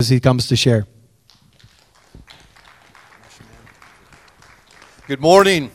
as he comes to share. Good morning.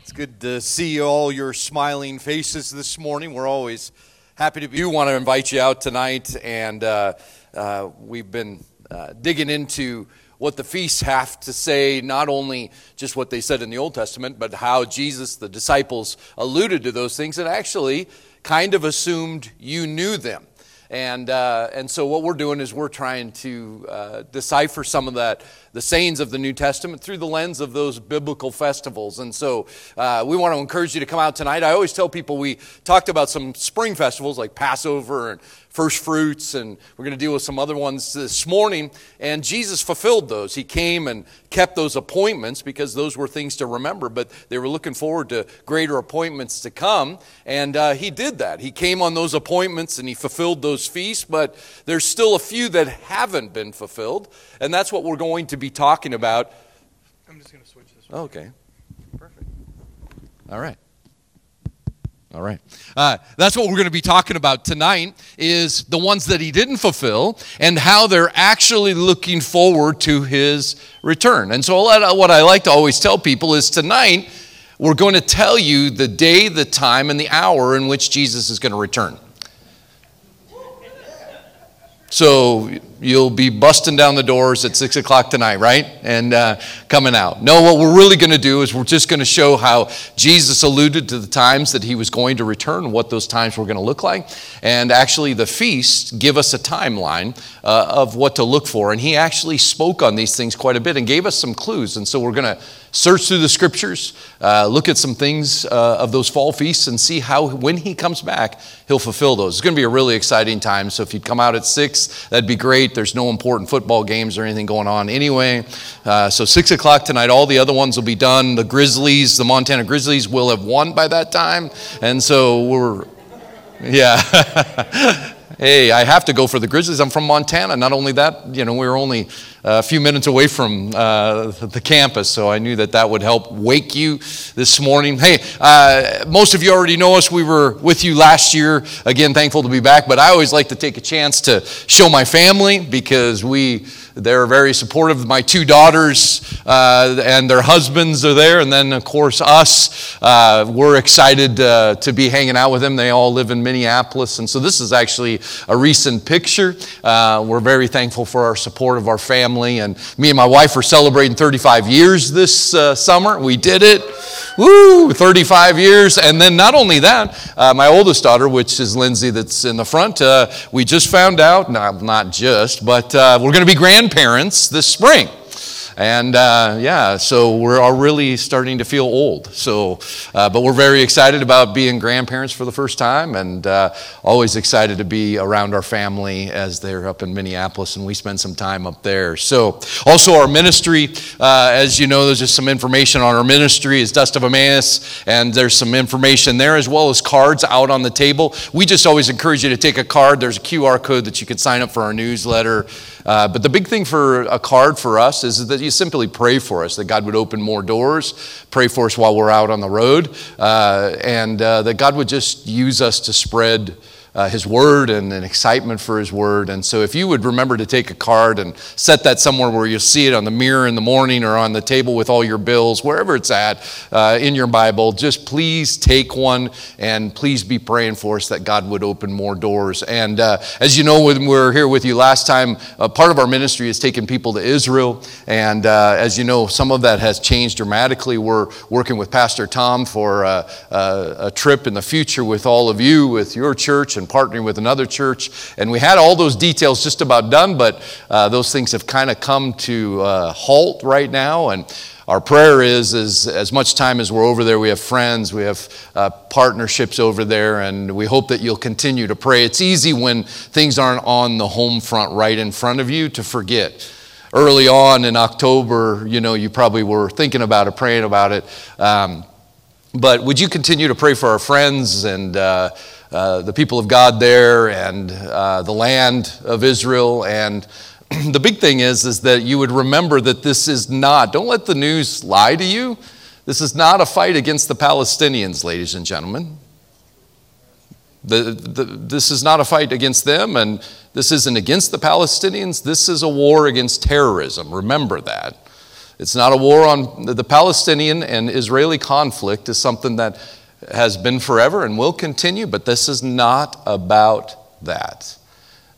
It's good to see all your smiling faces this morning. We're always happy to be. We want to invite you out tonight, and uh, uh, we've been uh, digging into what the feasts have to say, not only just what they said in the Old Testament, but how Jesus, the disciples, alluded to those things and actually kind of assumed you knew them. And, uh, and so what we're doing is we're trying to uh, decipher some of that, the sayings of the New Testament through the lens of those biblical festivals. And so uh, we want to encourage you to come out tonight. I always tell people we talked about some spring festivals like Passover and first fruits, and we're going to deal with some other ones this morning. And Jesus fulfilled those. He came and kept those appointments because those were things to remember, but they were looking forward to greater appointments to come. And uh, he did that. He came on those appointments and he fulfilled those feasts, but there's still a few that haven't been fulfilled. And that's what we're going to be talking about. I'm just going to switch this. Okay. Perfect. All right. All right. Uh, that's what we're going to be talking about tonight is the ones that he didn't fulfill and how they're actually looking forward to his return. And so what I like to always tell people is tonight we're going to tell you the day, the time, and the hour in which Jesus is going to return. So you'll be busting down the doors at six o'clock tonight, right? And uh, coming out. No, what we're really going to do is we're just going to show how Jesus alluded to the times that he was going to return, what those times were going to look like. And actually, the feasts give us a timeline uh, of what to look for. And he actually spoke on these things quite a bit and gave us some clues. And so we're going to search through the scriptures, uh, look at some things uh, of those fall feasts, and see how when he comes back, he'll fulfill those. It's going to be a really exciting time. So if you'd come out at six, that'd be great. There's no important football games or anything going on anyway. Uh, so six o'clock tonight, all the other ones will be done. The Grizzlies, the Montana Grizzlies, will have won by that time, and so we're yeah. hey, I have to go for the Grizzlies. I'm from Montana. Not only that, you know, we were only a few minutes away from uh, the campus, so I knew that that would help wake you this morning. Hey, uh, most of you already know us. We were with you last year. Again, thankful to be back, but I always like to take a chance to show my family because we they're very supportive. My two daughters uh, and their husbands are there, and then of course us. Uh, we're excited uh, to be hanging out with them. They all live in Minneapolis, and so this is actually a recent picture. Uh, we're very thankful for our support of our family, and me and my wife are celebrating 35 years this uh, summer. We did it. Woo! 35 years, and then not only that, uh, my oldest daughter, which is Lindsay, that's in the front. we just found out, not not just, but we're going to be grand grandparents this spring. And uh, yeah, so we're all really starting to feel old. So, uh, but we're very excited about being grandparents for the first time, and uh, always excited to be around our family as they're up in Minneapolis, and we spend some time up there. So, also our ministry, uh, as you know, there's just some information on our ministry. Is Dust of Emmaus, and there's some information there as well as cards out on the table. We just always encourage you to take a card. There's a QR code that you can sign up for our newsletter. Uh, but the big thing for a card for us is that you simply pray for us, that God would open more doors, pray for us while we're out on the road, uh, and uh, that God would just use us to spread uh, His Word and an excitement for His Word. And so, if you would remember to take a card and set that somewhere where you'll see it on the mirror in the morning or on the table with all your bills, wherever it's at uh, in your Bible, just please take one and please be praying for us that God would open more doors. And uh, as you know, when we were here with you last time, part of our ministry is taking people to Israel. And uh, as you know, some of that has changed dramatically. We're working with Pastor Tom for uh, uh, a trip in the future with all of you, with your church and and partnering with another church. And we had all those details just about done, but uh, those things have kind of come to uh, halt right now. And our prayer is, is as much time as we're over there, we have friends, we have uh, partnerships over there, and we hope that you'll continue to pray. It's easy when things aren't on the home front right in front of you to forget. Early on in October, you know, you probably were thinking about it, praying about it. Um, but would you continue to pray for our friends and uh, uh, the people of God there and uh, the land of Israel. And the big thing is, is that you would remember that this is not, don't let the news lie to you. This is not a fight against the Palestinians, ladies and gentlemen. The, the, this is not a fight against them, and this isn't against the Palestinians. This is a war against terrorism. Remember that. It's not a war on the Palestinian and Israeli conflict is something that has been forever and will continue, but this is not about that.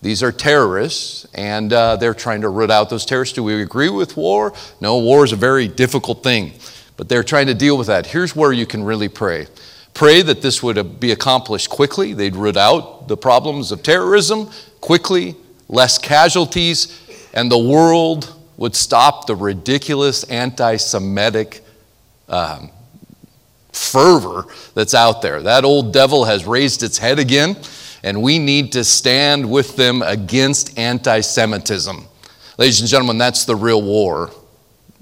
These are terrorists, and uh, they're trying to root out those terrorists. Do we agree with war? No, war is a very difficult thing, but they're trying to deal with that. Here's where you can really pray. Pray that this would be accomplished quickly. They'd root out the problems of terrorism quickly, less casualties, and the world would stop the ridiculous anti Semitic um, fervor that's out there. That old devil has raised its head again, and we need to stand with them against anti Semitism. Ladies and gentlemen, that's the real war,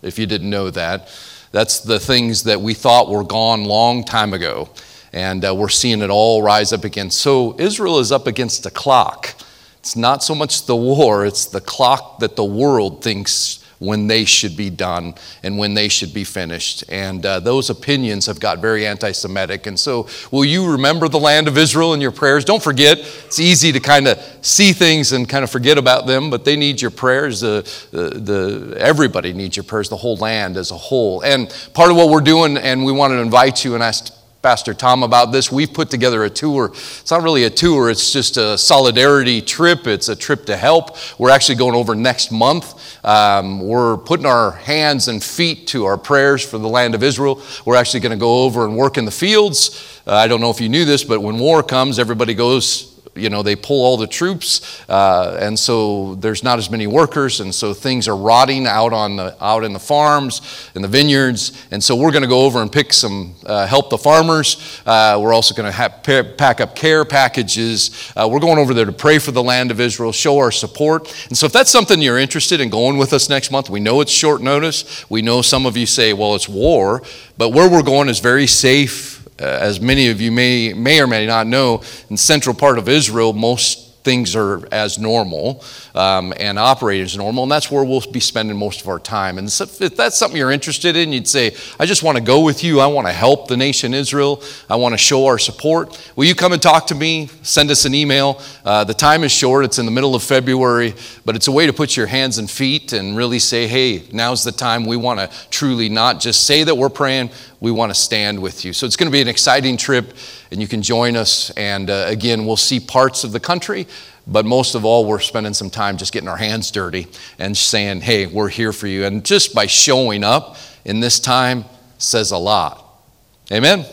if you didn't know that. That's the things that we thought were gone long time ago, and uh, we're seeing it all rise up again. So Israel is up against a clock. It's not so much the war, it's the clock that the world thinks when they should be done and when they should be finished. And uh, those opinions have got very anti Semitic. And so, will you remember the land of Israel in your prayers? Don't forget, it's easy to kind of see things and kind of forget about them, but they need your prayers. Uh, the, the, everybody needs your prayers, the whole land as a whole. And part of what we're doing, and we want to invite you and ask Pastor Tom about this. We've put together a tour. It's not really a tour, it's just a solidarity trip. It's a trip to help. We're actually going over next month. Um, we're putting our hands and feet to our prayers for the land of Israel. We're actually going to go over and work in the fields. Uh, I don't know if you knew this, but when war comes, everybody goes you know, they pull all the troops, uh, and so there's not as many workers, and so things are rotting out on the out in the farms, in the vineyards, and so we're going to go over and pick some, uh, help the farmers. Uh, we're also going to pack up care packages. Uh, we're going over there to pray for the land of Israel, show our support, and so if that's something you're interested in going with us next month, we know it's short notice. We know some of you say, well, it's war, but where we're going is very safe as many of you may, may or may not know, in central part of Israel, most things are as normal um, and operate as normal, and that's where we'll be spending most of our time. And so if that's something you're interested in, you'd say, I just want to go with you. I want to help the nation Israel. I want to show our support. Will you come and talk to me? Send us an email. Uh, the time is short, it's in the middle of February, but it's a way to put your hands and feet and really say, hey, now's the time. We want to truly not just say that we're praying, we want to stand with you. So it's going to be an exciting trip, and you can join us. And uh, again, we'll see parts of the country, but most of all, we're spending some time just getting our hands dirty and saying, hey, we're here for you. And just by showing up in this time says a lot. Amen.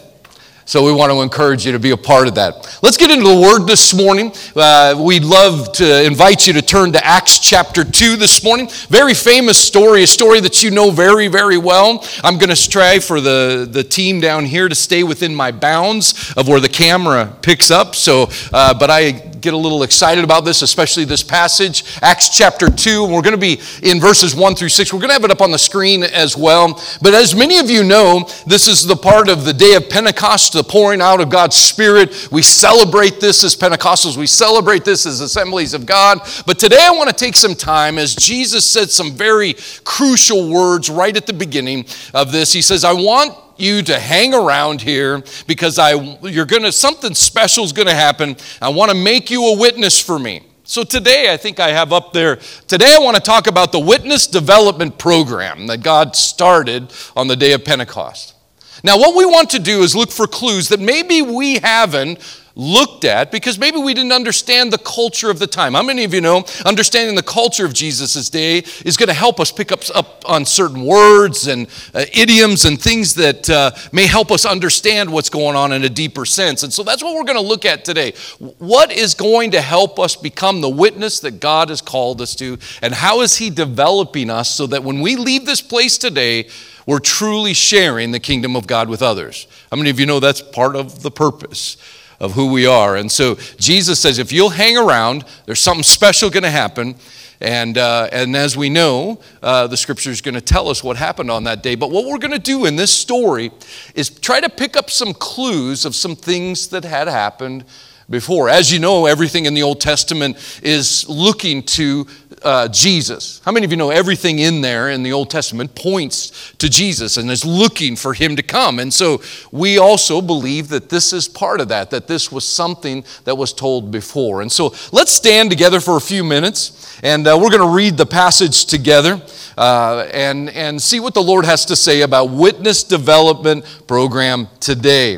So we want to encourage you to be a part of that. Let's get into the Word this morning. Uh, we'd love to invite you to turn to Acts chapter 2 this morning. Very famous story, a story that you know very, very well. I'm going to strive for the, the team down here to stay within my bounds of where the camera picks up. So, uh, but I get a little excited about this, especially this passage, Acts chapter 2. And we're going to be in verses 1 through 6. We're going to have it up on the screen as well. But as many of you know, this is the part of the day of Pentecost, the pouring out of God's Spirit. We celebrate this as Pentecostals, we celebrate this as assemblies of God. But today I want to take some time as Jesus said some very crucial words right at the beginning of this. He says, I want you to hang around here because I, you're gonna, something special is going to happen. I want to make you a witness for me. So today, I think I have up there, today I want to talk about the witness development program that God started on the day of Pentecost. Now, what we want to do is look for clues that maybe we haven't looked at because maybe we didn't understand the culture of the time. How many of you know understanding the culture of Jesus' day is going to help us pick up, up on certain words and uh, idioms and things that uh, may help us understand what's going on in a deeper sense. And so that's what we're going to look at today. What is going to help us become the witness that God has called us to, and how is He developing us so that when we leave this place today, we're truly sharing the kingdom of God with others? How many of you know that's part of the purpose? Of who we are. And so Jesus says, if you'll hang around, there's something special going to happen. And, uh, and as we know, uh, the scripture is going to tell us what happened on that day. But what we're going to do in this story is try to pick up some clues of some things that had happened before. As you know, everything in the Old Testament is looking to uh, Jesus. How many of you know everything in there in the Old Testament points to Jesus and is looking for him to come? And so we also believe that this is part of that, that this was something that was told before. And so let's stand together for a few minutes and uh, we're going to read the passage together uh, and, and see what the Lord has to say about Witness Development Program today.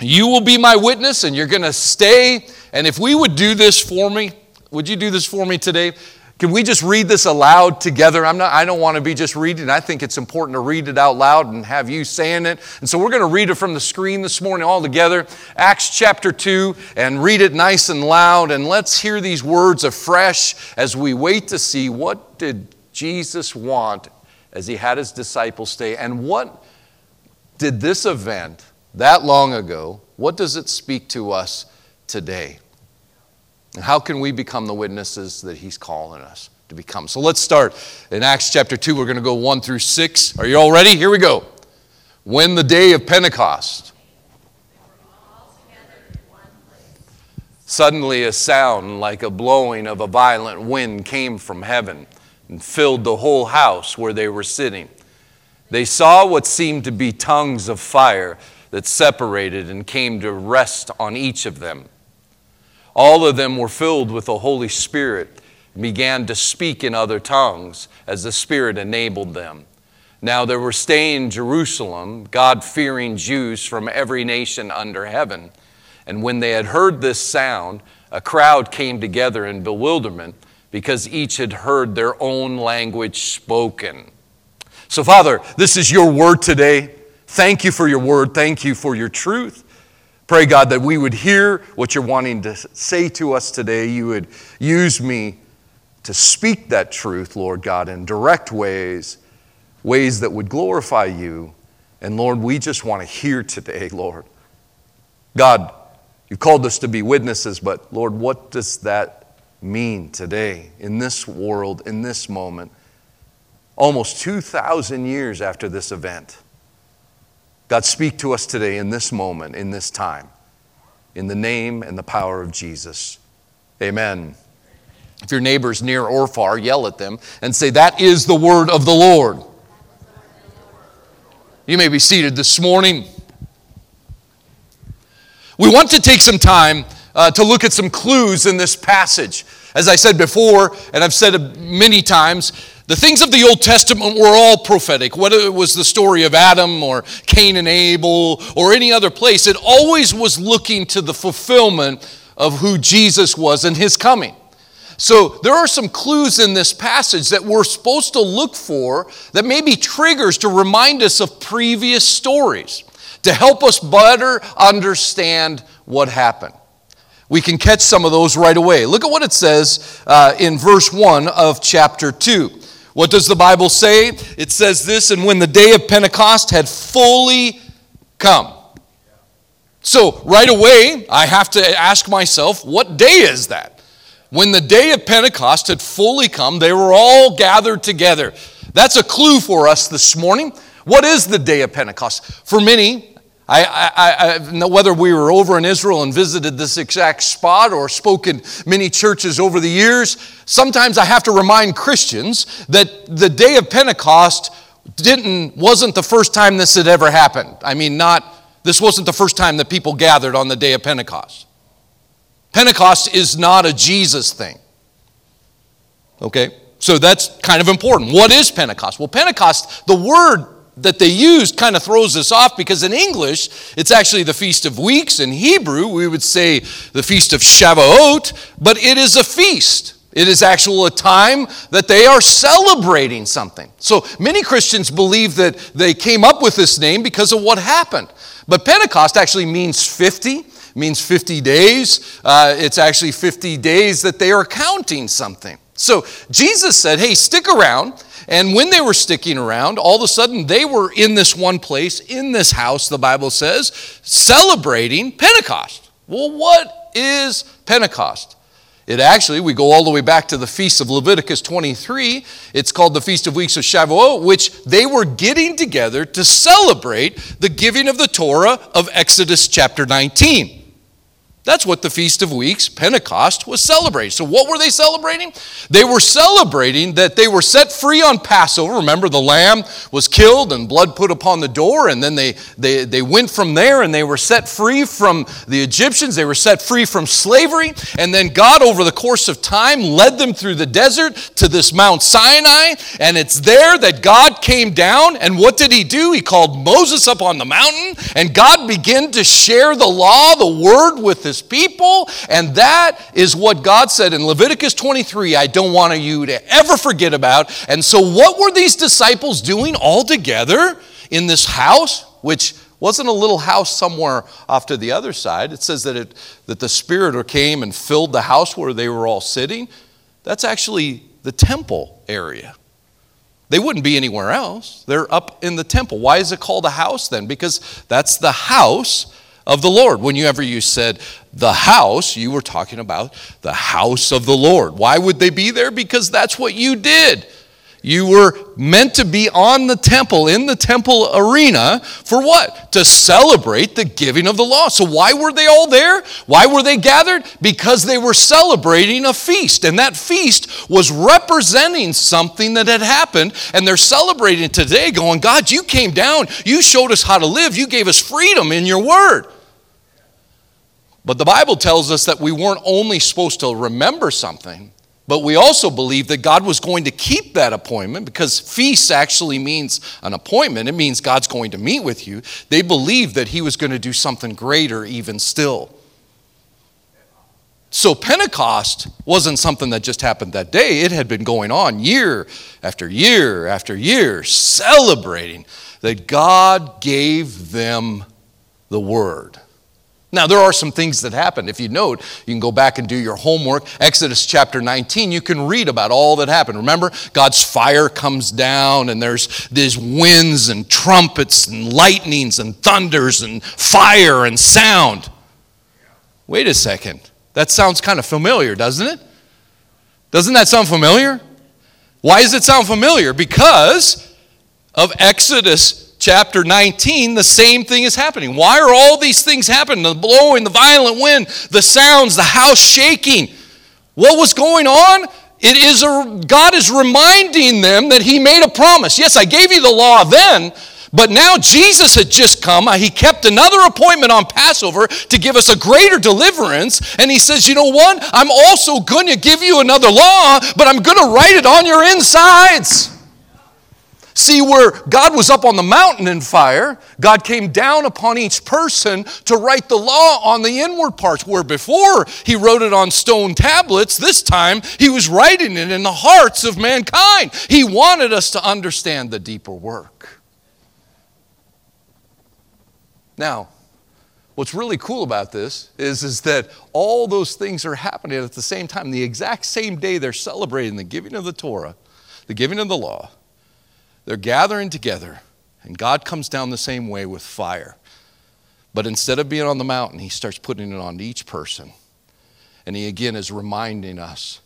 You will be my witness and you're going to stay. And if we would do this for me, would you do this for me today? Can we just read this aloud together? I'm not, I don't want to be just reading. I think it's important to read it out loud and have you saying it. And so we're going to read it from the screen this morning all together. Acts chapter 2, and read it nice and loud. And let's hear these words afresh as we wait to see what did Jesus want as he had his disciples stay. And what did this event that long ago, what does it speak to us today? And how can we become the witnesses that He's calling us to become? So let's start in Acts chapter 2. We're going to go 1 through 6. Are you all ready? Here we go. When the day of Pentecost, suddenly a sound like a blowing of a violent wind came from heaven and filled the whole house where they were sitting. They saw what seemed to be tongues of fire that separated and came to rest on each of them. All of them were filled with the Holy Spirit and began to speak in other tongues as the Spirit enabled them. Now there were staying in Jerusalem God fearing Jews from every nation under heaven. And when they had heard this sound, a crowd came together in bewilderment because each had heard their own language spoken. So, Father, this is your word today. Thank you for your word. Thank you for your truth. Pray, God, that we would hear what you're wanting to say to us today. You would use me to speak that truth, Lord God, in direct ways, ways that would glorify you. And Lord, we just want to hear today, Lord. God, you've called us to be witnesses, but Lord, what does that mean today, in this world, in this moment, almost 2,000 years after this event? God, speak to us today in this moment, in this time, in the name and the power of Jesus. Amen. If your neighbor's near or far, yell at them and say, That is the word of the Lord. You may be seated this morning. We want to take some time uh, to look at some clues in this passage. As I said before, and I've said many times, the things of the Old Testament were all prophetic. Whether it was the story of Adam or Cain and Abel or any other place, it always was looking to the fulfillment of who Jesus was and his coming. So there are some clues in this passage that we're supposed to look for that may be triggers to remind us of previous stories, to help us better understand what happened. We can catch some of those right away. Look at what it says uh, in verse 1 of chapter 2. What does the Bible say? It says this, and when the day of Pentecost had fully come. So, right away, I have to ask myself, what day is that? When the day of Pentecost had fully come, they were all gathered together. That's a clue for us this morning. What is the day of Pentecost? For many, I, I, I, whether we were over in Israel and visited this exact spot or spoke in many churches over the years, sometimes I have to remind Christians that the day of Pentecost didn't, wasn't the first time this had ever happened. I mean, not, this wasn't the first time that people gathered on the day of Pentecost. Pentecost is not a Jesus thing. Okay? So that's kind of important. What is Pentecost? Well, Pentecost, the word that they used kind of throws us off because in English, it's actually the Feast of Weeks. In Hebrew, we would say the Feast of Shavuot, but it is a feast. It is actual a time that they are celebrating something. So many Christians believe that they came up with this name because of what happened. But Pentecost actually means 50, means 50 days. Uh, it's actually 50 days that they are counting something. So Jesus said, hey, stick around. And when they were sticking around, all of a sudden they were in this one place, in this house, the Bible says, celebrating Pentecost. Well, what is Pentecost? It actually, we go all the way back to the feast of Leviticus 23. It's called the Feast of Weeks of Shavuot, which they were getting together to celebrate the giving of the Torah of Exodus chapter 19. That's what the Feast of Weeks, Pentecost, was celebrating. So, what were they celebrating? They were celebrating that they were set free on Passover. Remember, the lamb was killed and blood put upon the door, and then they, they, they went from there and they were set free from the Egyptians. They were set free from slavery. And then God, over the course of time, led them through the desert to this Mount Sinai. And it's there that God came down. And what did He do? He called Moses up on the mountain, and God began to share the law, the word with His his people. And that is what God said in Leviticus 23 I don't want you to ever forget about. And so, what were these disciples doing all together in this house, which wasn't a little house somewhere off to the other side? It says that, it, that the Spirit came and filled the house where they were all sitting. That's actually the temple area. They wouldn't be anywhere else. They're up in the temple. Why is it called a house then? Because that's the house of the Lord. Whenever you said the house, you were talking about the house of the Lord. Why would they be there? Because that's what you did. You were meant to be on the temple, in the temple arena, for what? To celebrate the giving of the law. So, why were they all there? Why were they gathered? Because they were celebrating a feast. And that feast was representing something that had happened. And they're celebrating today, going, God, you came down. You showed us how to live. You gave us freedom in your word. But the Bible tells us that we weren't only supposed to remember something, but we also believe that God was going to keep that appointment because feast actually means an appointment. It means God's going to meet with you. They believed that He was going to do something greater even still. So Pentecost wasn't something that just happened that day. It had been going on year after year after year, celebrating that God gave them the word. Now, there are some things that happened. If you note, you can go back and do your homework. Exodus chapter 19, you can read about all that happened. Remember, God's fire comes down, and there's these winds and trumpets and lightnings and thunders and fire and sound. Wait a second. That sounds kind of familiar, doesn't it? Doesn't that sound familiar? Why does it sound familiar? Because of Exodus chapter 19, the same thing is happening. Why are all these things happening? The blowing, the violent wind, the sounds, the house shaking. What was going on? It is a, God is reminding them that He made a promise. Yes, I gave you the law then, but now Jesus had just come. He kept another appointment on Passover to give us a greater deliverance. And He says, You know what? I'm also going to give you another law, but I'm going to write it on your insides. See, where God was up on the mountain in fire, God came down upon each person to write the law on the inward parts. Where before he wrote it on stone tablets, this time he was writing it in the hearts of mankind. He wanted us to understand the deeper work. Now, what's really cool about this is, is that all those things are happening at the same time. The exact same day they're celebrating the giving of the Torah, the giving of the law they're gathering together, and God comes down the same way with fire. But instead of being on the mountain, He starts putting it on each person. And He again is reminding us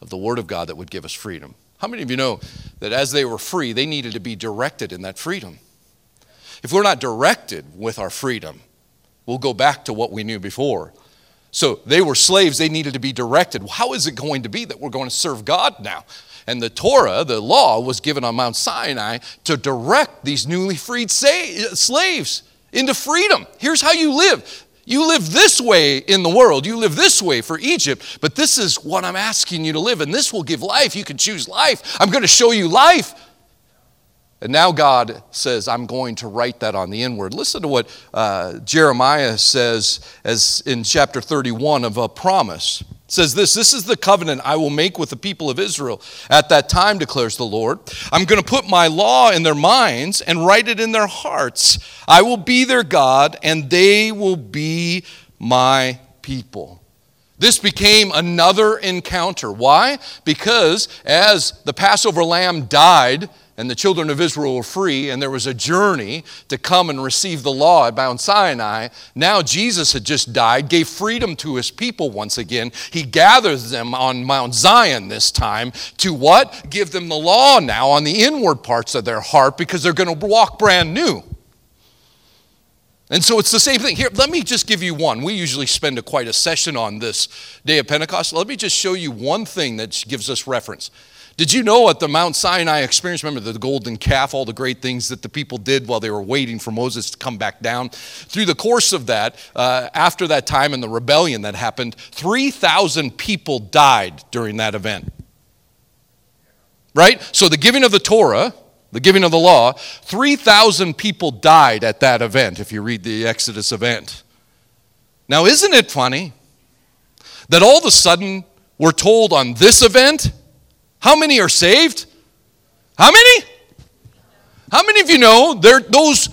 of the Word of God that would give us freedom. How many of you know that as they were free, they needed to be directed in that freedom? If we're not directed with our freedom, we'll go back to what we knew before. So they were slaves, they needed to be directed. How is it going to be that we're going to serve God now? And the Torah, the law, was given on Mount Sinai to direct these newly freed slaves into freedom. Here's how you live. You live this way in the world. You live this way for Egypt, but this is what I'm asking you to live, and this will give life. You can choose life. I'm going to show you life. And now God says, I'm going to write that on the inward. Listen to what uh, Jeremiah says as in chapter 31 of a promise says this This is the covenant I will make with the people of Israel. At that time, declares the Lord, I'm going to put my law in their minds and write it in their hearts. I will be their God, and they will be my people. This became another encounter. Why? Because as the Passover lamb died, and the children of Israel were free, and there was a journey to come and receive the law at Mount Sinai. Now Jesus had just died, gave freedom to his people once again. He gathers them on Mount Zion this time to what? Give them the law now on the inward parts of their heart because they're going to walk brand new. And so it's the same thing. Here, let me just give you one. We usually spend a, quite a session on this day of Pentecost. Let me just show you one thing that gives us reference. Did you know at the Mount Sinai experience, remember the golden calf, all the great things that the people did while they were waiting for Moses to come back down? Through the course of that, uh, after that time and the rebellion that happened, 3,000 people died during that event. Right? So the giving of the Torah, the giving of the law, 3,000 people died at that event, if you read the Exodus event. Now, isn't it funny that all of a sudden we're told on this event, how many are saved? How many? How many of you know there, those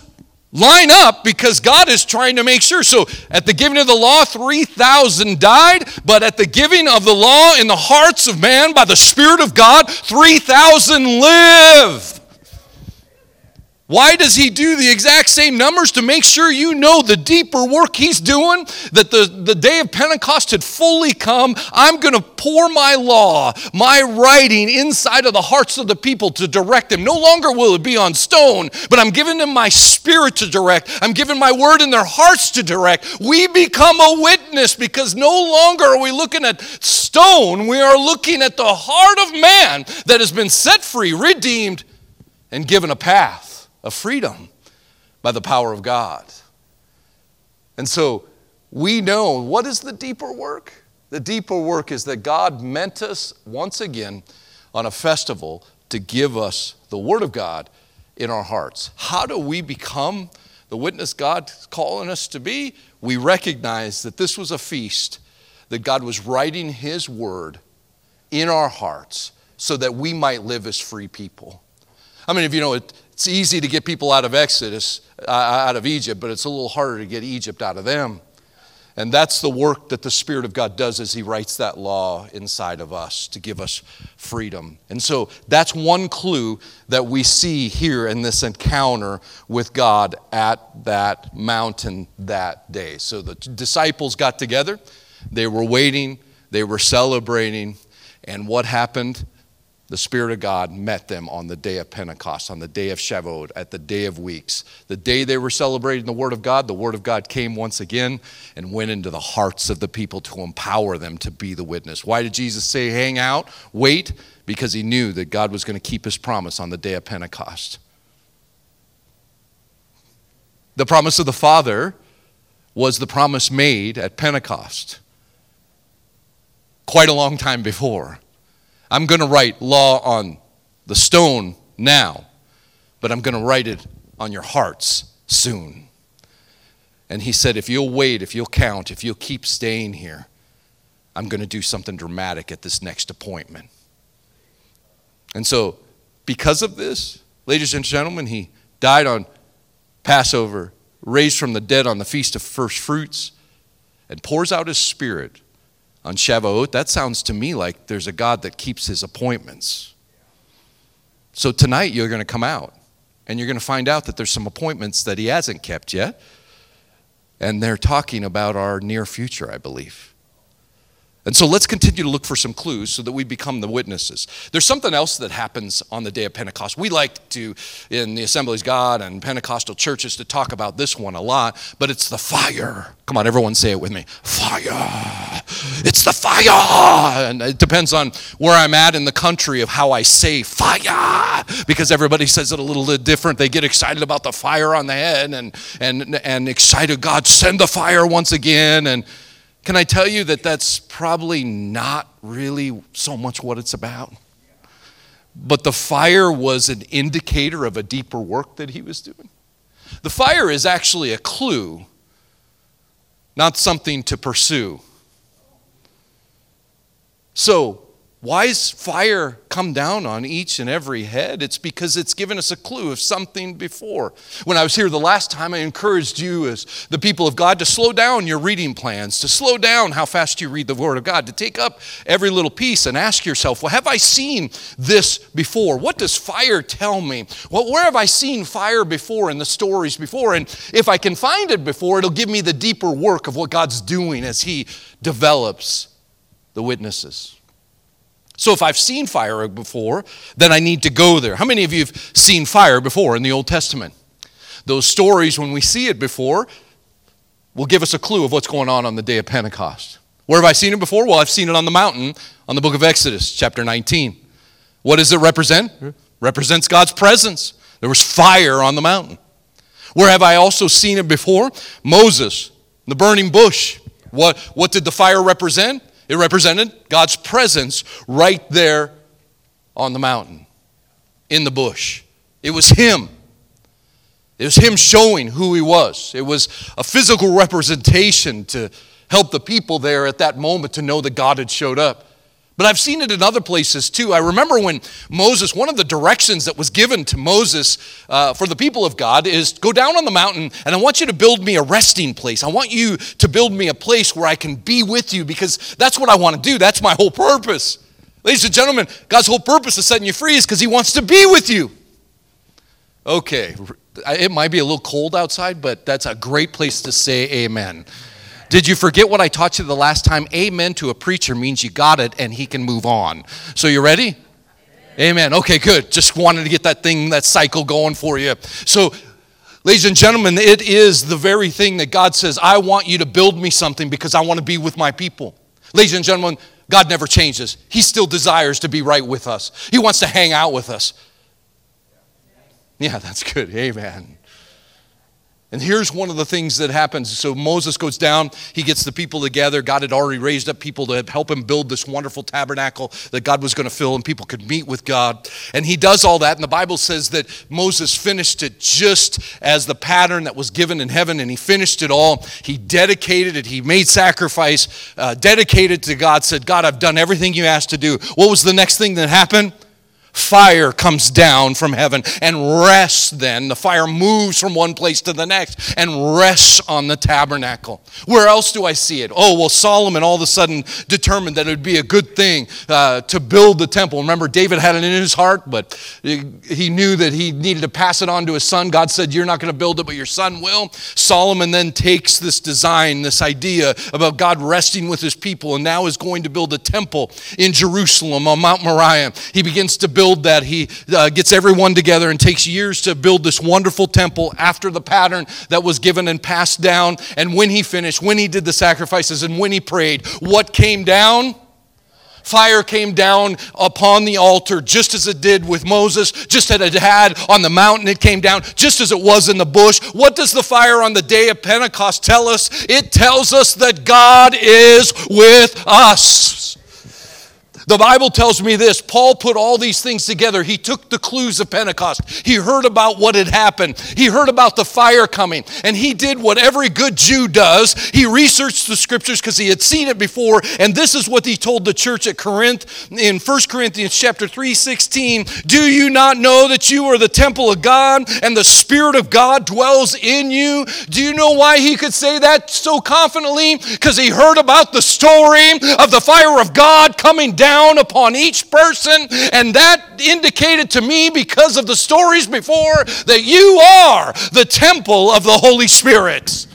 line up because God is trying to make sure? So at the giving of the law, 3,000 died, but at the giving of the law in the hearts of man by the Spirit of God, 3,000 live. Why does he do the exact same numbers? To make sure you know the deeper work he's doing, that the, the day of Pentecost had fully come. I'm going to pour my law, my writing inside of the hearts of the people to direct them. No longer will it be on stone, but I'm giving them my spirit to direct. I'm giving my word in their hearts to direct. We become a witness because no longer are we looking at stone, we are looking at the heart of man that has been set free, redeemed, and given a path of freedom by the power of God. And so we know what is the deeper work? The deeper work is that God meant us once again on a festival to give us the Word of God in our hearts. How do we become the witness God's calling us to be? We recognize that this was a feast, that God was writing His Word in our hearts so that we might live as free people. I mean, if you know, it, it's easy to get people out of Exodus, uh, out of Egypt, but it's a little harder to get Egypt out of them. And that's the work that the Spirit of God does as He writes that law inside of us to give us freedom. And so that's one clue that we see here in this encounter with God at that mountain that day. So the disciples got together, they were waiting, they were celebrating, and what happened? The Spirit of God met them on the day of Pentecost, on the day of Shavuot, at the day of weeks. The day they were celebrating the Word of God, the Word of God came once again and went into the hearts of the people to empower them to be the witness. Why did Jesus say, hang out, wait? Because he knew that God was going to keep his promise on the day of Pentecost. The promise of the Father was the promise made at Pentecost quite a long time before. I'm going to write law on the stone now, but I'm going to write it on your hearts soon. And he said, If you'll wait, if you'll count, if you'll keep staying here, I'm going to do something dramatic at this next appointment. And so, because of this, ladies and gentlemen, he died on Passover, raised from the dead on the Feast of First Fruits, and pours out his Spirit on Shavuot, that sounds to me like there's a God that keeps his appointments. So tonight you're going to come out and you're going to find out that there's some appointments that he hasn't kept yet. And they're talking about our near future, I believe. And so let's continue to look for some clues so that we become the witnesses. There's something else that happens on the day of Pentecost. We like to, in the Assemblies God and Pentecostal churches, to talk about this one a lot, but it's the fire. Come on, everyone say it with me fire. It's the fire. And it depends on where I'm at in the country of how I say fire, because everybody says it a little bit different. They get excited about the fire on the head and, and, and excited, God, send the fire once again. And can I tell you that that's probably not really so much what it's about? But the fire was an indicator of a deeper work that he was doing. The fire is actually a clue, not something to pursue. So, why is fire come down on each and every head? It's because it's given us a clue of something before. When I was here the last time, I encouraged you as the people of God to slow down your reading plans, to slow down how fast you read the Word of God, to take up every little piece and ask yourself, well, have I seen this before? What does fire tell me? Well, where have I seen fire before in the stories before? And if I can find it before, it'll give me the deeper work of what God's doing as He develops the witnesses. So if I've seen fire before, then I need to go there. How many of you have seen fire before in the Old Testament? Those stories, when we see it before, will give us a clue of what's going on on the day of Pentecost. Where have I seen it before? Well, I've seen it on the mountain on the book of Exodus, chapter 19. What does it represent? It represents God's presence. There was fire on the mountain. Where have I also seen it before? Moses, the burning bush. What, what did the fire represent? It represented God's presence right there on the mountain, in the bush. It was Him. It was Him showing who He was. It was a physical representation to help the people there at that moment to know that God had showed up. But I've seen it in other places too. I remember when Moses, one of the directions that was given to Moses uh, for the people of God is go down on the mountain and I want you to build me a resting place. I want you to build me a place where I can be with you because that's what I want to do. That's my whole purpose. Ladies and gentlemen, God's whole purpose of setting you free is because He wants to be with you. Okay, it might be a little cold outside, but that's a great place to say amen. Did you forget what I taught you the last time? Amen to a preacher means you got it and he can move on. So you ready? Amen. Okay, good. Just wanted to get that thing, that cycle going for you. So, ladies and gentlemen, it is the very thing that God says, I want you to build me something because I want to be with my people. Ladies and gentlemen, God never changes. He still desires to be right with us, He wants to hang out with us. Yeah, that's good. Amen. And here's one of the things that happens. So Moses goes down, he gets the people together. God had already raised up people to help him build this wonderful tabernacle that God was going to fill and people could meet with God. And he does all that. And the Bible says that Moses finished it just as the pattern that was given in heaven. And he finished it all. He dedicated it, he made sacrifice, uh, dedicated to God, said, God, I've done everything you asked to do. What was the next thing that happened? Fire comes down from heaven and rests then. The fire moves from one place to the next and rests on the tabernacle. Where else do I see it? Oh, well, Solomon all of a sudden determined that it would be a good thing uh, to build the temple. Remember, David had it in his heart, but he knew that he needed to pass it on to his son. God said, You're not going to build it, but your son will. Solomon then takes this design, this idea about God resting with his people, and now is going to build a temple in Jerusalem on Mount Moriah. He begins to build build that. He uh, gets everyone together and takes years to build this wonderful temple after the pattern that was given and passed down. And when he finished, when he did the sacrifices, and when he prayed, what came down? Fire came down upon the altar just as it did with Moses, just as it had on the mountain, it came down just as it was in the bush. What does the fire on the day of Pentecost tell us? It tells us that God is with us. The Bible tells me this Paul put all these things together. He took the clues of Pentecost. He heard about what had happened. He heard about the fire coming. And he did what every good Jew does. He researched the scriptures because he had seen it before. And this is what he told the church at Corinth in 1 Corinthians chapter 3 16. Do you not know that you are the temple of God and the Spirit of God dwells in you? Do you know why he could say that so confidently? Because he heard about the story of the fire of God coming down down upon each person. And that indicated to me, because of the stories before, that you are the temple of the Holy Spirit.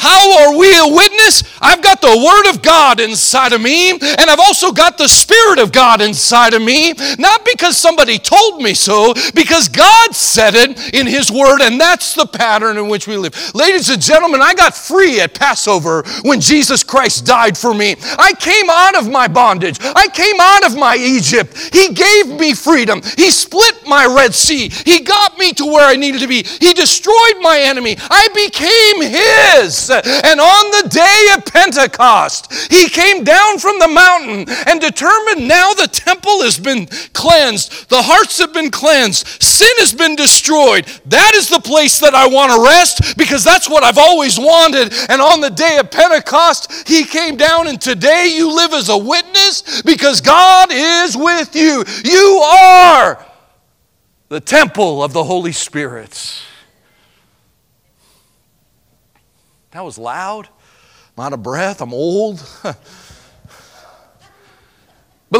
How are we a witness? I've got the Word of God inside of me, and I've also got the Spirit of God inside of me. Not because somebody told me so, because God said it in His Word, and that's the pattern in which we live. Ladies and gentlemen, I got free at Passover when Jesus Christ died for me. I came out of my bondage, I came out of my Egypt. He gave me freedom, He split my Red Sea, He got me to where I needed to be, He destroyed my enemy. I became His. And on the day of Pentecost, he came down from the mountain and determined now the temple has been cleansed, the hearts have been cleansed, sin has been destroyed. That is the place that I want to rest because that's what I've always wanted. And on the day of Pentecost, he came down, and today you live as a witness because God is with you. You are the temple of the Holy Spirit. That was loud. I'm out of breath. I'm old. but,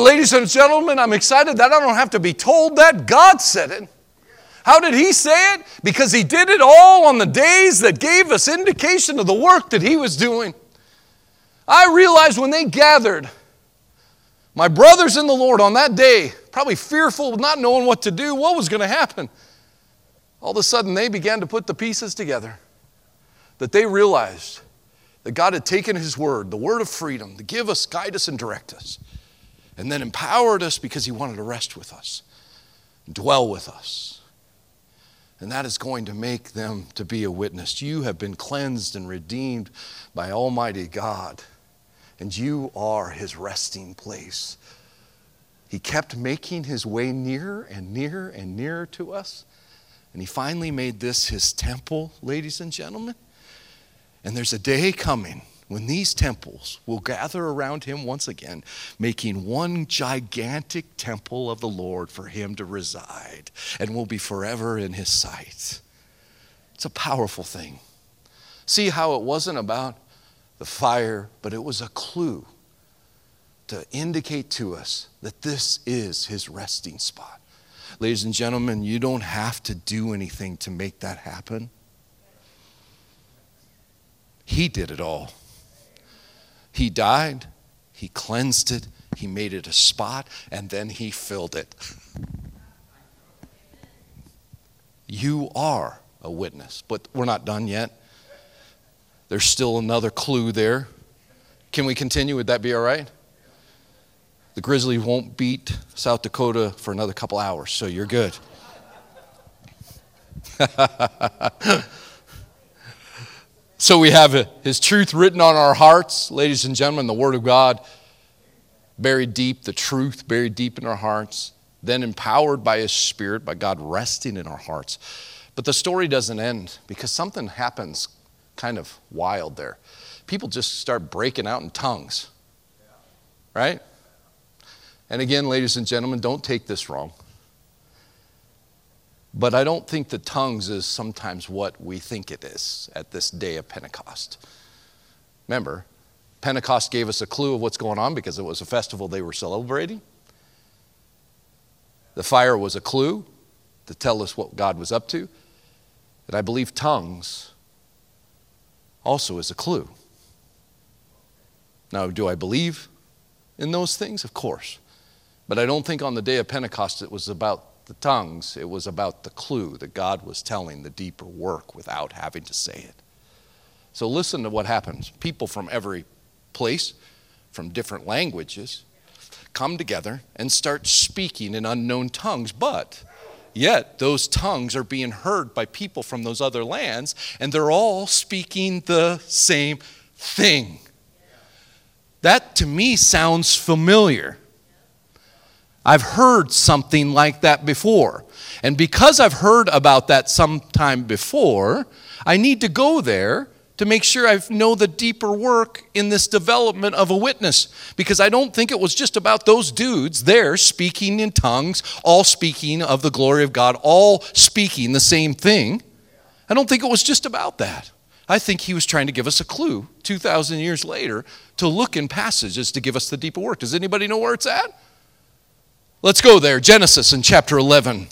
ladies and gentlemen, I'm excited that I don't have to be told that. God said it. How did He say it? Because He did it all on the days that gave us indication of the work that He was doing. I realized when they gathered, my brothers in the Lord on that day, probably fearful, not knowing what to do, what was going to happen. All of a sudden, they began to put the pieces together. That they realized that God had taken His word, the word of freedom, to give us, guide us, and direct us, and then empowered us because He wanted to rest with us, dwell with us. And that is going to make them to be a witness. You have been cleansed and redeemed by Almighty God, and you are His resting place. He kept making His way nearer and nearer and nearer to us. And he finally made this his temple, ladies and gentlemen. And there's a day coming when these temples will gather around him once again, making one gigantic temple of the Lord for him to reside and will be forever in his sight. It's a powerful thing. See how it wasn't about the fire, but it was a clue to indicate to us that this is his resting spot. Ladies and gentlemen, you don't have to do anything to make that happen. He did it all. He died, He cleansed it, He made it a spot, and then He filled it. You are a witness, but we're not done yet. There's still another clue there. Can we continue? Would that be all right? The Grizzlies won't beat South Dakota for another couple hours, so you're good. So we have His truth written on our hearts, ladies and gentlemen, the Word of God buried deep, the truth buried deep in our hearts, then empowered by His Spirit, by God resting in our hearts. But the story doesn't end because something happens kind of wild there. People just start breaking out in tongues, right? And again, ladies and gentlemen, don't take this wrong. But I don't think the tongues is sometimes what we think it is at this day of Pentecost. Remember, Pentecost gave us a clue of what's going on because it was a festival they were celebrating. The fire was a clue to tell us what God was up to. And I believe tongues also is a clue. Now, do I believe in those things? Of course. But I don't think on the day of Pentecost it was about the tongues, it was about the clue that God was telling the deeper work without having to say it. So listen to what happens. People from every place, from different languages, come together and start speaking in unknown tongues, but yet those tongues are being heard by people from those other lands, and they're all speaking the same thing. That to me sounds familiar. I've heard something like that before. And because I've heard about that sometime before, I need to go there to make sure I know the deeper work in this development of a witness. Because I don't think it was just about those dudes there speaking in tongues, all speaking of the glory of God, all speaking the same thing. I don't think it was just about that. I think he was trying to give us a clue 2,000 years later to look in passages to give us the deeper work. Does anybody know where it's at? Let's go there. Genesis in chapter 11.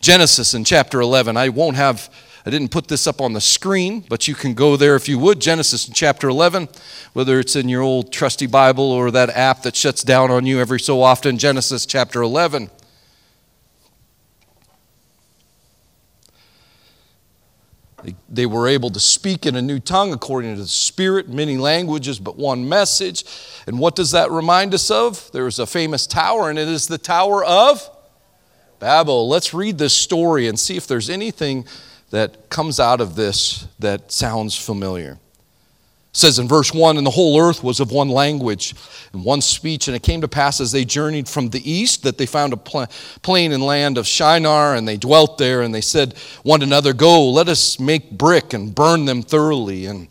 Genesis in chapter 11. I won't have, I didn't put this up on the screen, but you can go there if you would. Genesis in chapter 11, whether it's in your old trusty Bible or that app that shuts down on you every so often. Genesis chapter 11. They, were able to speak in a new tongue according to the Spirit, many languages, but one message. And what does that remind us of? There is a famous tower, and it is the Tower of Babel. Let's read this story and see if there's anything that comes out of this that sounds familiar says in verse 1 and the whole earth was of one language and one speech. And it came to pass as they journeyed from the east that they found a plain and land of shinar and they dwelt there. And they said one another go let us make brick and burn them thoroughly and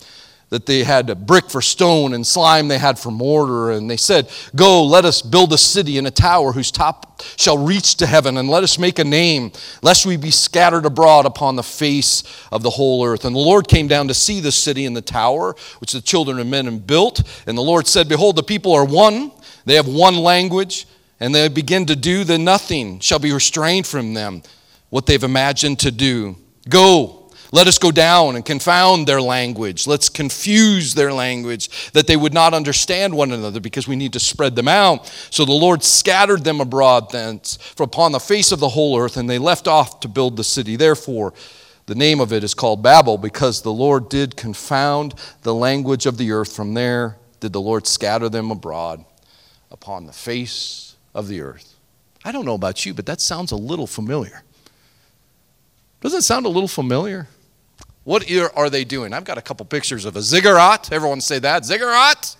that they had brick for stone and slime they had for mortar. And they said, Go, let us build a city and a tower whose top shall reach to heaven, and let us make a name, lest we be scattered abroad upon the face of the whole earth. And the Lord came down to see the city and the tower, which the children of men had built. And the Lord said, Behold, the people are one, they have one language, and they begin to do, then nothing shall be restrained from them what they've imagined to do. Go. Let us go down and confound their language. Let's confuse their language that they would not understand one another because we need to spread them out. So the Lord scattered them abroad thence upon the face of the whole earth, and they left off to build the city. Therefore, The name of it is called Babel because the Lord did confound the language of the earth. From there did the Lord scatter them abroad upon the face of the earth. I don't know about you, but that sounds a little familiar. Doesn't it sound a little familiar? What are they doing? I've got a couple pictures of a ziggurat. Everyone say that. Ziggurat.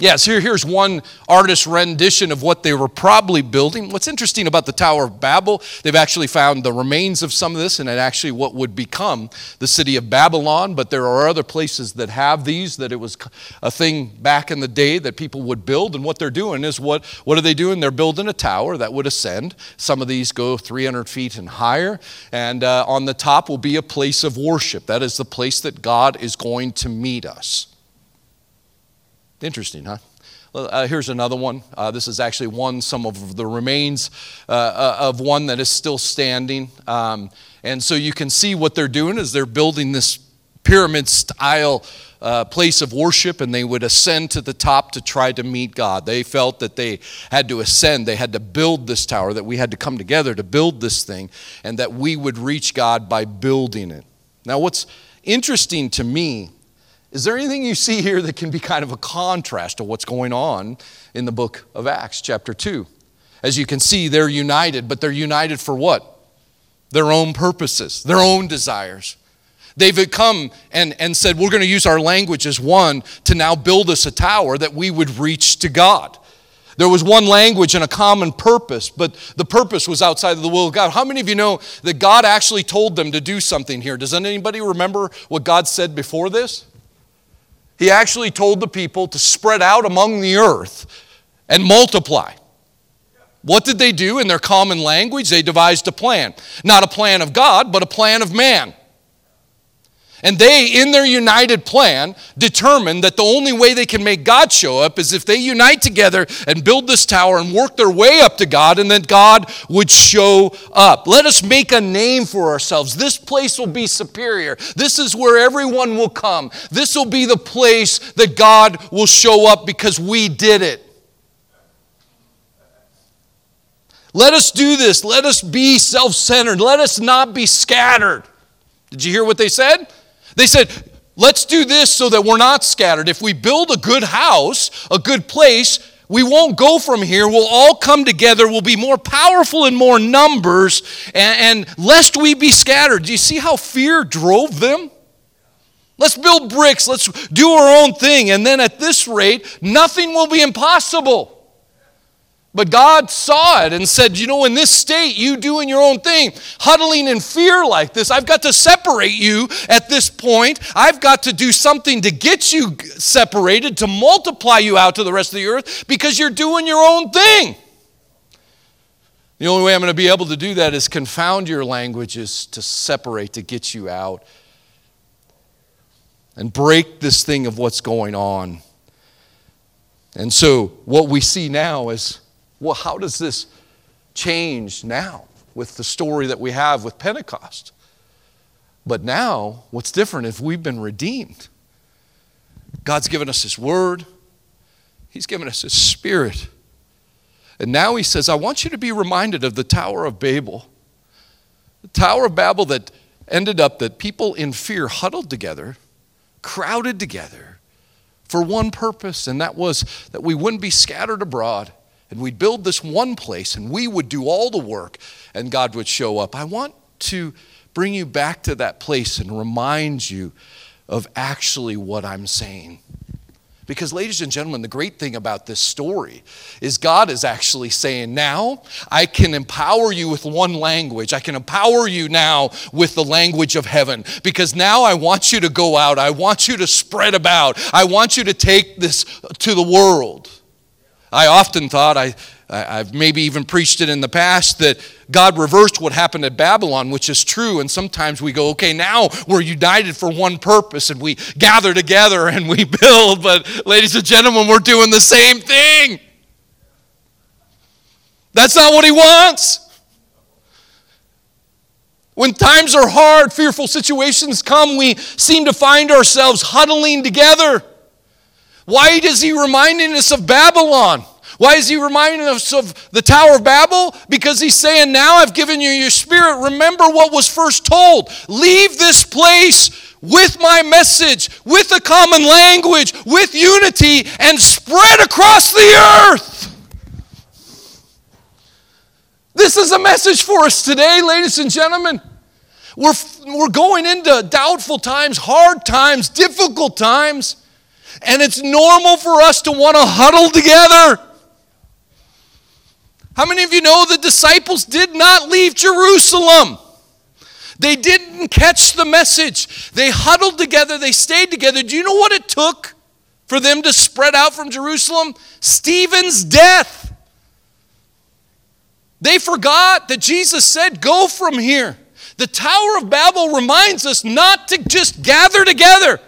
Yes, here, here's one artist's rendition of what they were probably building. What's interesting about the Tower of Babel, they've actually found the remains of some of this and actually what would become the city of Babylon. But there are other places that have these, that it was a thing back in the day that people would build. And what they're doing is what, what are they doing? They're building a tower that would ascend. Some of these go 300 feet and higher. And uh, on the top will be a place of worship. That is the place that God is going to meet us. Interesting, huh? Uh, here's another one. Uh, this is actually one, some of the remains uh, uh, of one that is still standing. Um, and so you can see what they're doing is they're building this pyramid style uh, place of worship and they would ascend to the top to try to meet God. They felt that they had to ascend, they had to build this tower, that we had to come together to build this thing, and that we would reach God by building it. Now, what's interesting to me is there anything you see here that can be kind of a contrast to what's going on in the book of Acts, chapter 2? As you can see, they're united, but they're united for what? Their own purposes, their own desires. They've come and, and said, We're going to use our language as one to now build us a tower that we would reach to God. There was one language and a common purpose, but the purpose was outside of the will of God. How many of you know that God actually told them to do something here? Does anybody remember what God said before this? He actually told the people to spread out among the earth and multiply. What did they do in their common language? They devised a plan. Not a plan of God, but a plan of man. And they, in their united plan, determined that the only way they can make God show up is if they unite together and build this tower and work their way up to God, and then God would show up. Let us make a name for ourselves. This place will be superior. This is where everyone will come. This will be the place that God will show up because we did it. Let us do this. Let us be self centered. Let us not be scattered. Did you hear what they said? They said, let's do this so that we're not scattered. If we build a good house, a good place, we won't go from here. We'll all come together. We'll be more powerful in more numbers, and, and lest we be scattered. Do you see how fear drove them? Let's build bricks. Let's do our own thing. And then at this rate, nothing will be impossible. But God saw it and said, You know, in this state, you doing your own thing, huddling in fear like this, I've got to separate you at this point. I've got to do something to get you separated, to multiply you out to the rest of the earth because you're doing your own thing. The only way I'm going to be able to do that is confound your languages to separate, to get you out, and break this thing of what's going on. And so, what we see now is well, how does this change now with the story that we have with Pentecost? But now, what's different if we've been redeemed? God's given us His Word, He's given us His Spirit. And now He says, I want you to be reminded of the Tower of Babel. The Tower of Babel that ended up that people in fear huddled together, crowded together for one purpose, and that was that we wouldn't be scattered abroad and we'd build this one place and we would do all the work and God would show up. I want to bring you back to that place and remind you of actually what I'm saying. Because, ladies and gentlemen, the great thing about this story is God is actually saying, Now I can empower you with one language. I can empower you now with the language of heaven. Because now I want you to go out. I want you to spread about. I want you to take this to the world. I often thought, I, I've maybe even preached it in the past, that God reversed what happened at Babylon, which is true. And sometimes we go, okay, now we're united for one purpose and we gather together and we build. But, ladies and gentlemen, we're doing the same thing. That's not what He wants. When times are hard, fearful situations come, we seem to find ourselves huddling together. Why is he reminding us of Babylon? Why is he reminding us of the Tower of Babel? Because he's saying, Now I've given you your spirit. Remember what was first told. Leave this place with my message, with a common language, with unity, and spread across the earth. This is a message for us today, ladies and gentlemen. We're, we're going into doubtful times, hard times, difficult times, and it's normal for us to want to huddle together. How many of you know the disciples did not leave Jerusalem? They didn't catch the message. They huddled together, they stayed together. Do you know what it took for them to spread out from Jerusalem? Stephen's death. They forgot that Jesus said, Go from here. The Tower of Babel reminds us not to just gather together.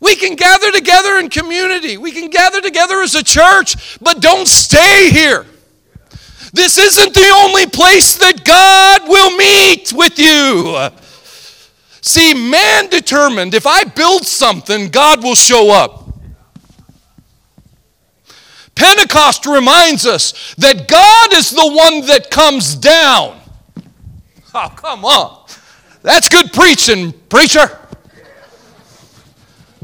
We can gather together in community, we can gather together as a church, but don't stay here. This isn't the only place that God will meet with you. See, man determined if I build something, God will show up. Pentecost reminds us that God is the one that comes down. Oh, come on. That's good preaching, preacher.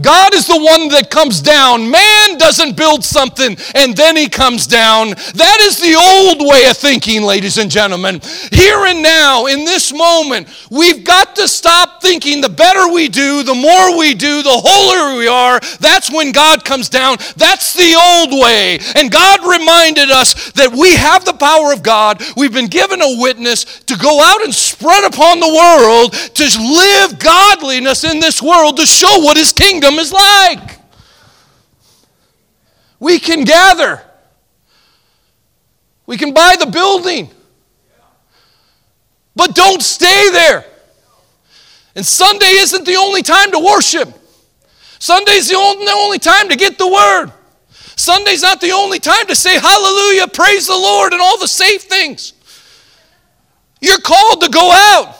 God is the one that comes down. Man doesn't build something and then he comes down. That is the old way of thinking, ladies and gentlemen. Here and now, in this moment, we've got to stop thinking the better we do, the more we do, the holier we are. That's when God comes down. That's the old way. And God reminded us that we have the power of God. We've been given a witness to go out and spread upon the world, to live godliness in this world, to show what His kingdom kingdom is like. We can gather, we can buy the building, but don't stay there. And Sunday isn't the only time to worship. Sunday's the only time to get the word. Sunday's not the only time to say hallelujah, praise the Lord, and all the safe things. You're called to go out.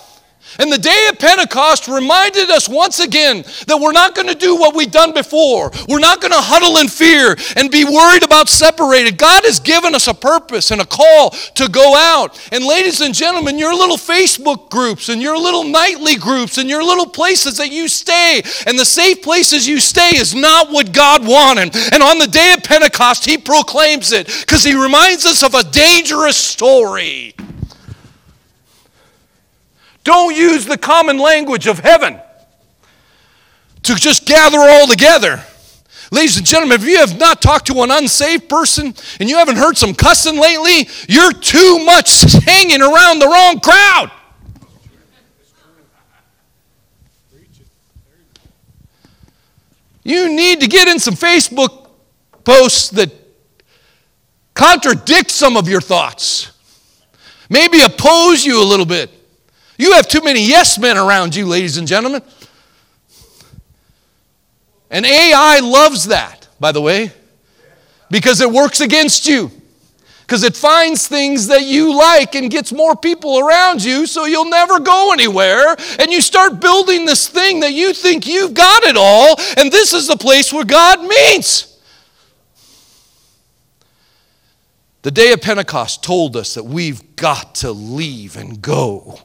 And the day of Pentecost reminded us once again that we're not going to do what we've done before. We're not going to huddle in fear and be worried about separated. God has given us a purpose and a call to go out. And ladies and gentlemen, your little Facebook groups and your little nightly groups and your little places that you stay and the safe places you stay is not what God wanted. And on the day of Pentecost, He proclaims it because He reminds us of a dangerous story. Don't use the common language of heaven to just gather all together. Ladies and gentlemen, if you have not talked to an unsaved person and you haven't heard some cussing lately, you're too much hanging around the wrong crowd. You need to get in some Facebook posts that contradict some of your thoughts, maybe oppose you a little bit. You have too many yes men around you, ladies and gentlemen. And AI loves that, by the way, because it works against you. Because it finds things that you like and gets more people around you, so you'll never go anywhere. And you start building this thing that you think you've got it all, and this is the place where God meets. The day of Pentecost told us that we've got to leave and go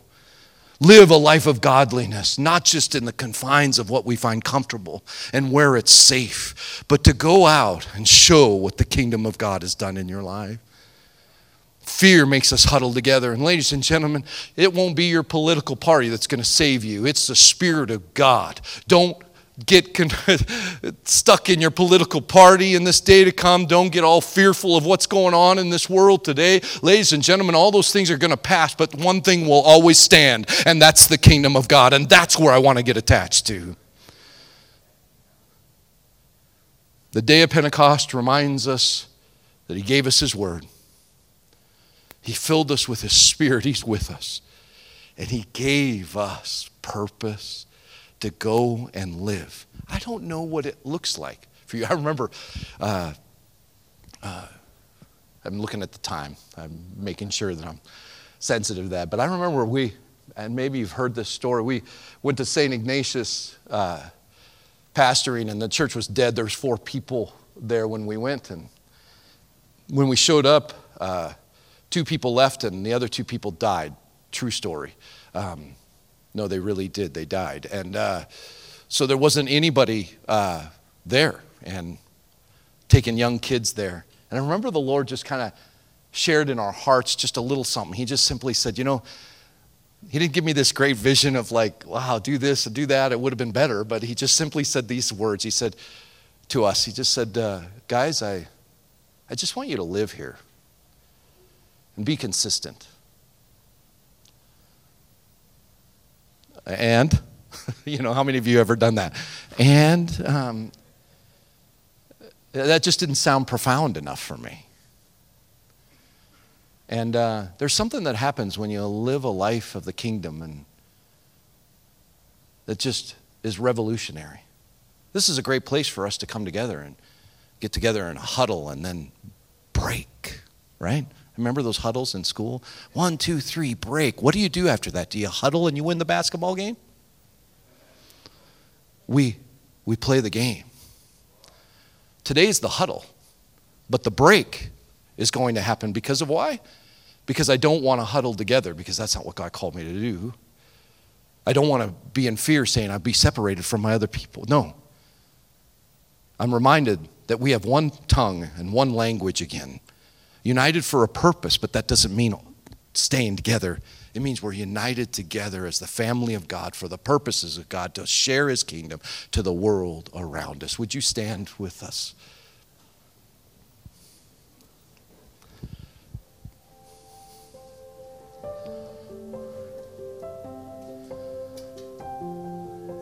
live a life of godliness, not just in the confines of what we find comfortable and where it's safe, but to go out and show what the kingdom of God has done in your life. Fear makes us huddle together. And, ladies and gentlemen, it won't be your political party that's going to save you. It's the Spirit of God. Don't get con- stuck in your political party in this day to come. Don't get all fearful of what's going on in this world today. Ladies and gentlemen, all those things are going to pass, but one thing will always stand, and that's the kingdom of God. And that's where I want to get attached to. The day of Pentecost reminds us that He gave us His word. He filled us with His Spirit. He's with us. And He gave us purpose to go and live. I don't know what it looks like for you. I remember, uh, uh, I'm looking at the time, I'm making sure that I'm sensitive to that. But I remember we, and maybe you've heard this story, we went to St. Ignatius uh, pastoring, and the church was dead. There was four people there when we went, and when we showed up, uh, two people left and the other two people died. True story. Um, no, they really did. They died. And uh, so there wasn't anybody uh, there and taking young kids there. And I remember the Lord just kind of shared in our hearts just a little something. He just simply said, You know, He didn't give me this great vision of like, wow, do this and do that. It would have been better. But He just simply said these words. He said to us, He just said, uh, Guys, I, I just want you to live here and be consistent. And, you know, how many of you ever done that? And um, that just didn't sound profound enough for me. And uh, there's something that happens when you live a life of the kingdom and that just is revolutionary. This is a great place for us to come together and get together in a huddle and then break, right? Remember those huddles in school? One, two, three, break. What do you do after that? Do you huddle and you win the basketball game? We, we play the game. Today's the huddle, but the break is going to happen because of why? Because I don't want to huddle together because that's not what God called me to do. I don't want to be in fear saying I'd be separated from my other people. No. I'm reminded that we have one tongue and one language again, united for a purpose, but that doesn't mean staying together. It means we're united together as the family of God for the purposes of God to share His kingdom to the world around us. Would you stand with us?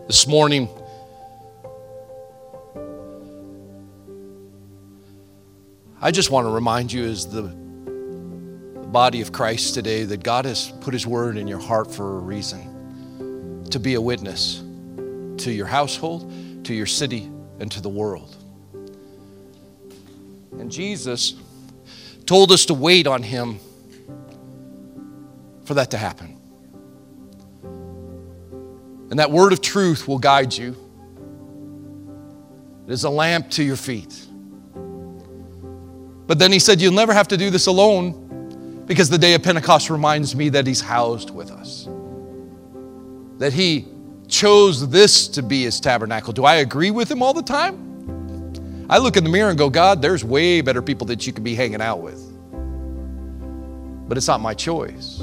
This morning, I just want to remind you, as the body of Christ today, that God has put His word in your heart for a reason to be a witness to your household, to your city, and to the world. And Jesus told us to wait on Him for that to happen. And that word of truth will guide you. It is a lamp to your feet. But then he said, You'll never have to do this alone because the day of Pentecost reminds me that he's housed with us. That he chose this to be his tabernacle. Do I agree with him all the time? I look in the mirror and go, God, there's way better people that you could be hanging out with. But it's not my choice.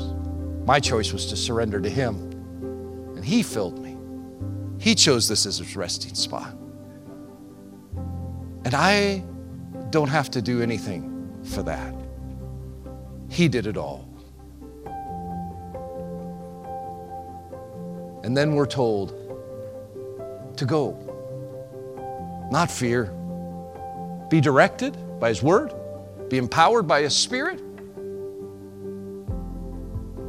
My choice was to surrender to him and He filled me. He chose this as His resting spot. And I don't have to do anything for that. He did it all. And then we're told to go, not fear. Be directed by His Word, be empowered by His Spirit.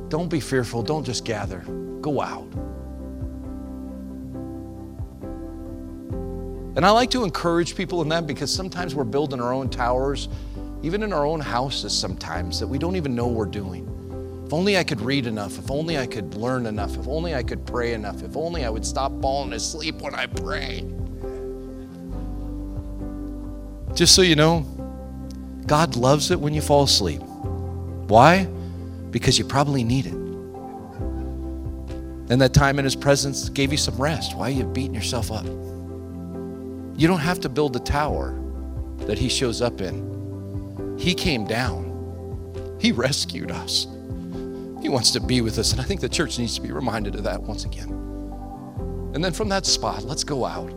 Don't be fearful, don't just gather, go out. And I like to encourage people in that because sometimes we're building our own towers, even in our own houses sometimes, that we don't even know we're doing. If only I could read enough, if only I could learn enough, if only I could pray enough, if only I would stop falling asleep when I pray. Just so you know, God loves it when you fall asleep. Why? Because you probably need it. And that time in His presence gave you some rest. Why are you beating yourself up? You don't have to build a tower that He shows up in. He came down, He rescued us. He wants to be with us. And I think the church needs to be reminded of that once again. And then from that spot, let's go out.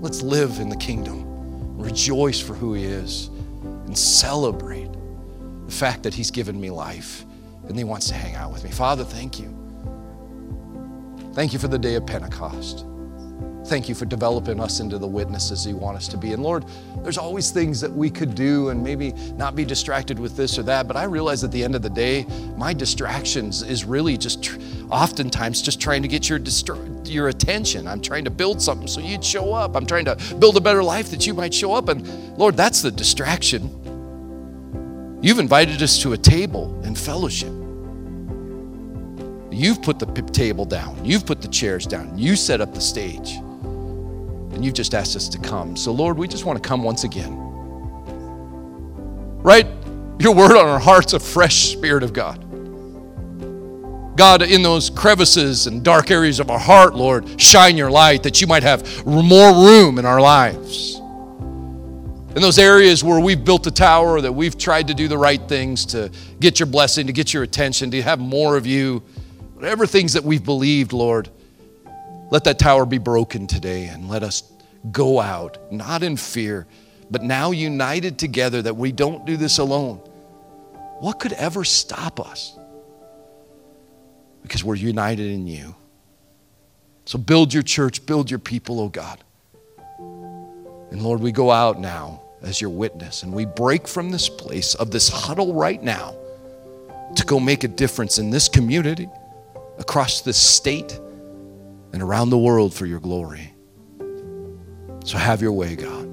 Let's live in the kingdom, rejoice for who He is, and celebrate the fact that He's given me life and He wants to hang out with me. Father, thank you. Thank you for the day of Pentecost. Thank you for developing us into the witnesses you want us to be. And Lord, there's always things that we could do and maybe not be distracted with this or that, but I realize at the end of the day, my distractions is really just tr- oftentimes just trying to get your your attention. I'm trying to build something so you'd show up. I'm trying to build a better life that you might show up and Lord, that's the distraction. You've invited us to a table and fellowship. You've put the table down. You've put the chairs down. You set up the stage. And you've just asked us to come. So, Lord, we just want to come once again. Write your word on our hearts a fresh Spirit of God. God, in those crevices and dark areas of our heart, Lord, shine your light that you might have more room in our lives. In those areas where we've built a tower, that we've tried to do the right things to get your blessing, to get your attention, to have more of you, whatever things that we've believed, Lord, let that tower be broken today and let us go out, not in fear, but now united together that we don't do this alone. What could ever stop us? Because we're united in you. So build your church, build your people, oh God. And Lord, we go out now as your witness and we break from this place of this huddle right now to go make a difference in this community, across this state, and around the world for your glory. So have your way, God.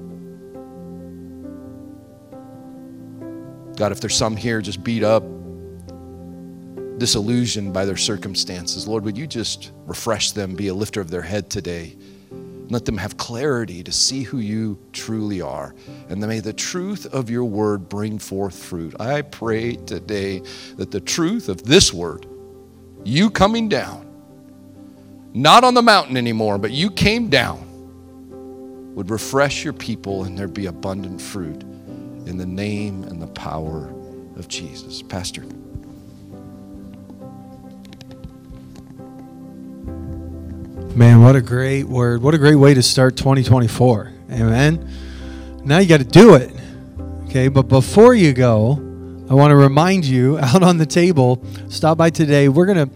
God, if there's some here just beat up, disillusioned by their circumstances, Lord, would you just refresh them, be a lifter of their head today? Let them have clarity to see who you truly are. And may the truth of your word bring forth fruit. I pray today that the truth of this word, you coming down, not on the mountain anymore, but you came down, would refresh your people and there'd be abundant fruit in the name and the power of Jesus. Pastor. Man, what a great word. What a great way to start 2024. Amen. Now you got to do it. Okay, but before you go, I want to remind you out on the table, stop by today. We're going to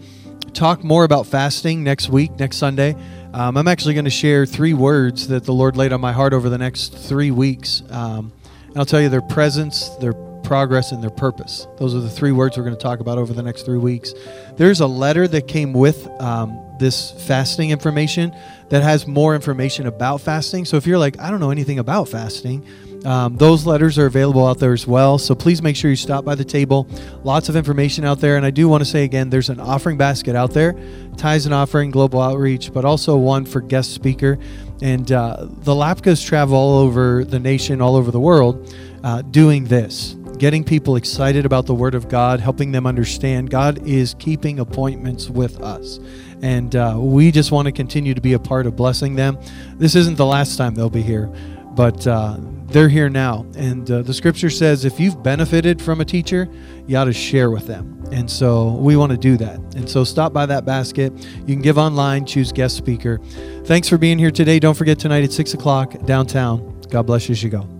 talk more about fasting next week, next Sunday. Um, I'm actually going to share three words that the Lord laid on my heart over the next three weeks. Um, and I'll tell you their presence, their progress, and their purpose. Those are the three words we're going to talk about over the next three weeks. There's a letter that came with um, this fasting information that has more information about fasting. So if you're like, I don't know anything about fasting, um, those letters are available out there as well. So please make sure you stop by the table. Lots of information out there. And I do want to say again, there's an offering basket out there ties and offering, global outreach, but also one for guest speaker. And uh, the Lapkas travel all over the nation, all over the world, uh, doing this getting people excited about the Word of God, helping them understand God is keeping appointments with us. And uh, we just want to continue to be a part of blessing them. This isn't the last time they'll be here, but uh, they're here now. And uh, the scripture says if you've benefited from a teacher, you ought to share with them. And so we want to do that. And so stop by that basket. You can give online, choose guest speaker. Thanks for being here today. Don't forget tonight at 6 o'clock downtown. God bless you as you go.